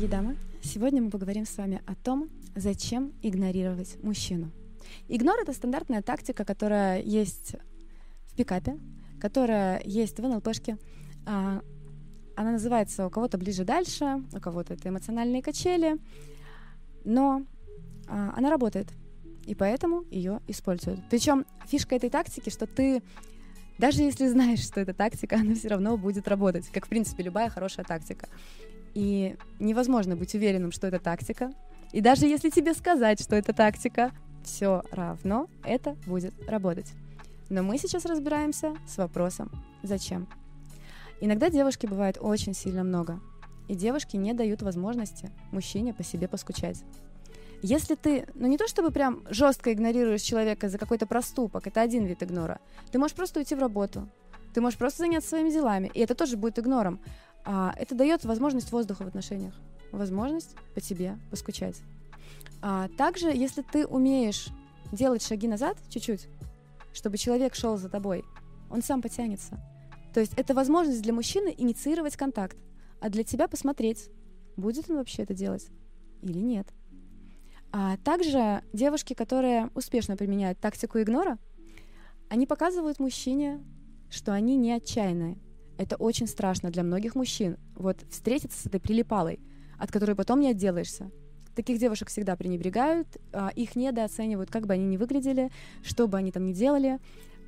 дорогие дамы! Сегодня мы поговорим с вами о том, зачем игнорировать мужчину. Игнор — это стандартная тактика, которая есть в пикапе, которая есть в НЛПшке. А, она называется у кого-то ближе дальше, у кого-то это эмоциональные качели, но а, она работает, и поэтому ее используют. Причем фишка этой тактики, что ты даже если знаешь, что это тактика, она все равно будет работать, как, в принципе, любая хорошая тактика. И невозможно быть уверенным, что это тактика. И даже если тебе сказать, что это тактика, все равно это будет работать. Но мы сейчас разбираемся с вопросом «Зачем?». Иногда девушки бывает очень сильно много, и девушки не дают возможности мужчине по себе поскучать. Если ты, ну не то чтобы прям жестко игнорируешь человека за какой-то проступок, это один вид игнора, ты можешь просто уйти в работу, ты можешь просто заняться своими делами, и это тоже будет игнором. А, это дает возможность воздуха в отношениях, возможность по тебе поскучать. А, также, если ты умеешь делать шаги назад чуть-чуть, чтобы человек шел за тобой, он сам потянется. То есть это возможность для мужчины инициировать контакт, а для тебя посмотреть, будет он вообще это делать или нет. А также девушки, которые успешно применяют тактику игнора, они показывают мужчине, что они не отчаянные, это очень страшно для многих мужчин. Вот встретиться с этой прилипалой, от которой потом не отделаешься. Таких девушек всегда пренебрегают, а, их недооценивают, как бы они ни выглядели, что бы они там ни делали.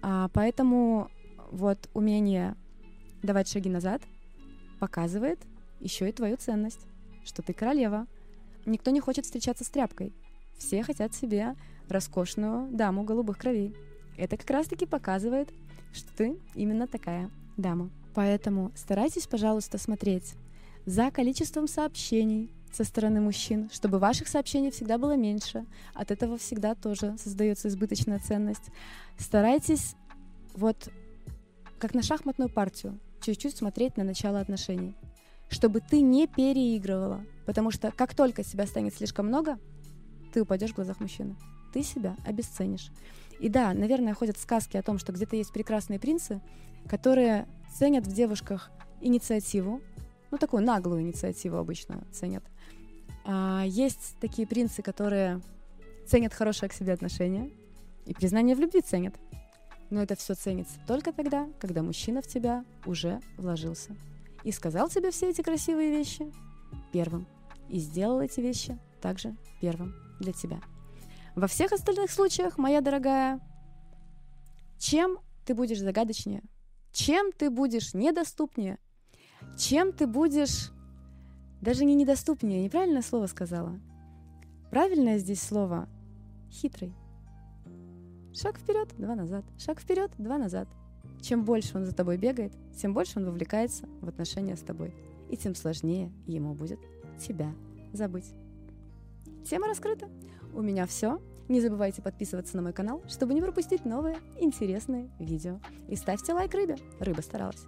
А, поэтому вот умение давать шаги назад показывает еще и твою ценность, что ты королева. Никто не хочет встречаться с тряпкой. Все хотят себе роскошную даму голубых кровей. Это как раз-таки показывает, что ты именно такая дама. Поэтому старайтесь, пожалуйста, смотреть за количеством сообщений со стороны мужчин, чтобы ваших сообщений всегда было меньше. От этого всегда тоже создается избыточная ценность. Старайтесь вот как на шахматную партию чуть-чуть смотреть на начало отношений, чтобы ты не переигрывала, потому что как только себя станет слишком много, ты упадешь в глазах мужчины. Ты себя обесценишь. И да, наверное, ходят сказки о том, что где-то есть прекрасные принцы, которые ценят в девушках инициативу, ну, такую наглую инициативу обычно ценят. А есть такие принцы, которые ценят хорошее к себе отношение и признание в любви ценят. Но это все ценится только тогда, когда мужчина в тебя уже вложился. И сказал тебе все эти красивые вещи первым. И сделал эти вещи также первым для тебя. Во всех остальных случаях, моя дорогая, чем ты будешь загадочнее, чем ты будешь недоступнее, чем ты будешь даже не недоступнее, неправильное слово сказала. Правильное здесь слово хитрый. Шаг вперед, два назад. Шаг вперед, два назад. Чем больше он за тобой бегает, тем больше он вовлекается в отношения с тобой. И тем сложнее ему будет тебя забыть. Тема раскрыта. У меня все. Не забывайте подписываться на мой канал, чтобы не пропустить новые интересные видео. И ставьте лайк рыбе. Рыба старалась.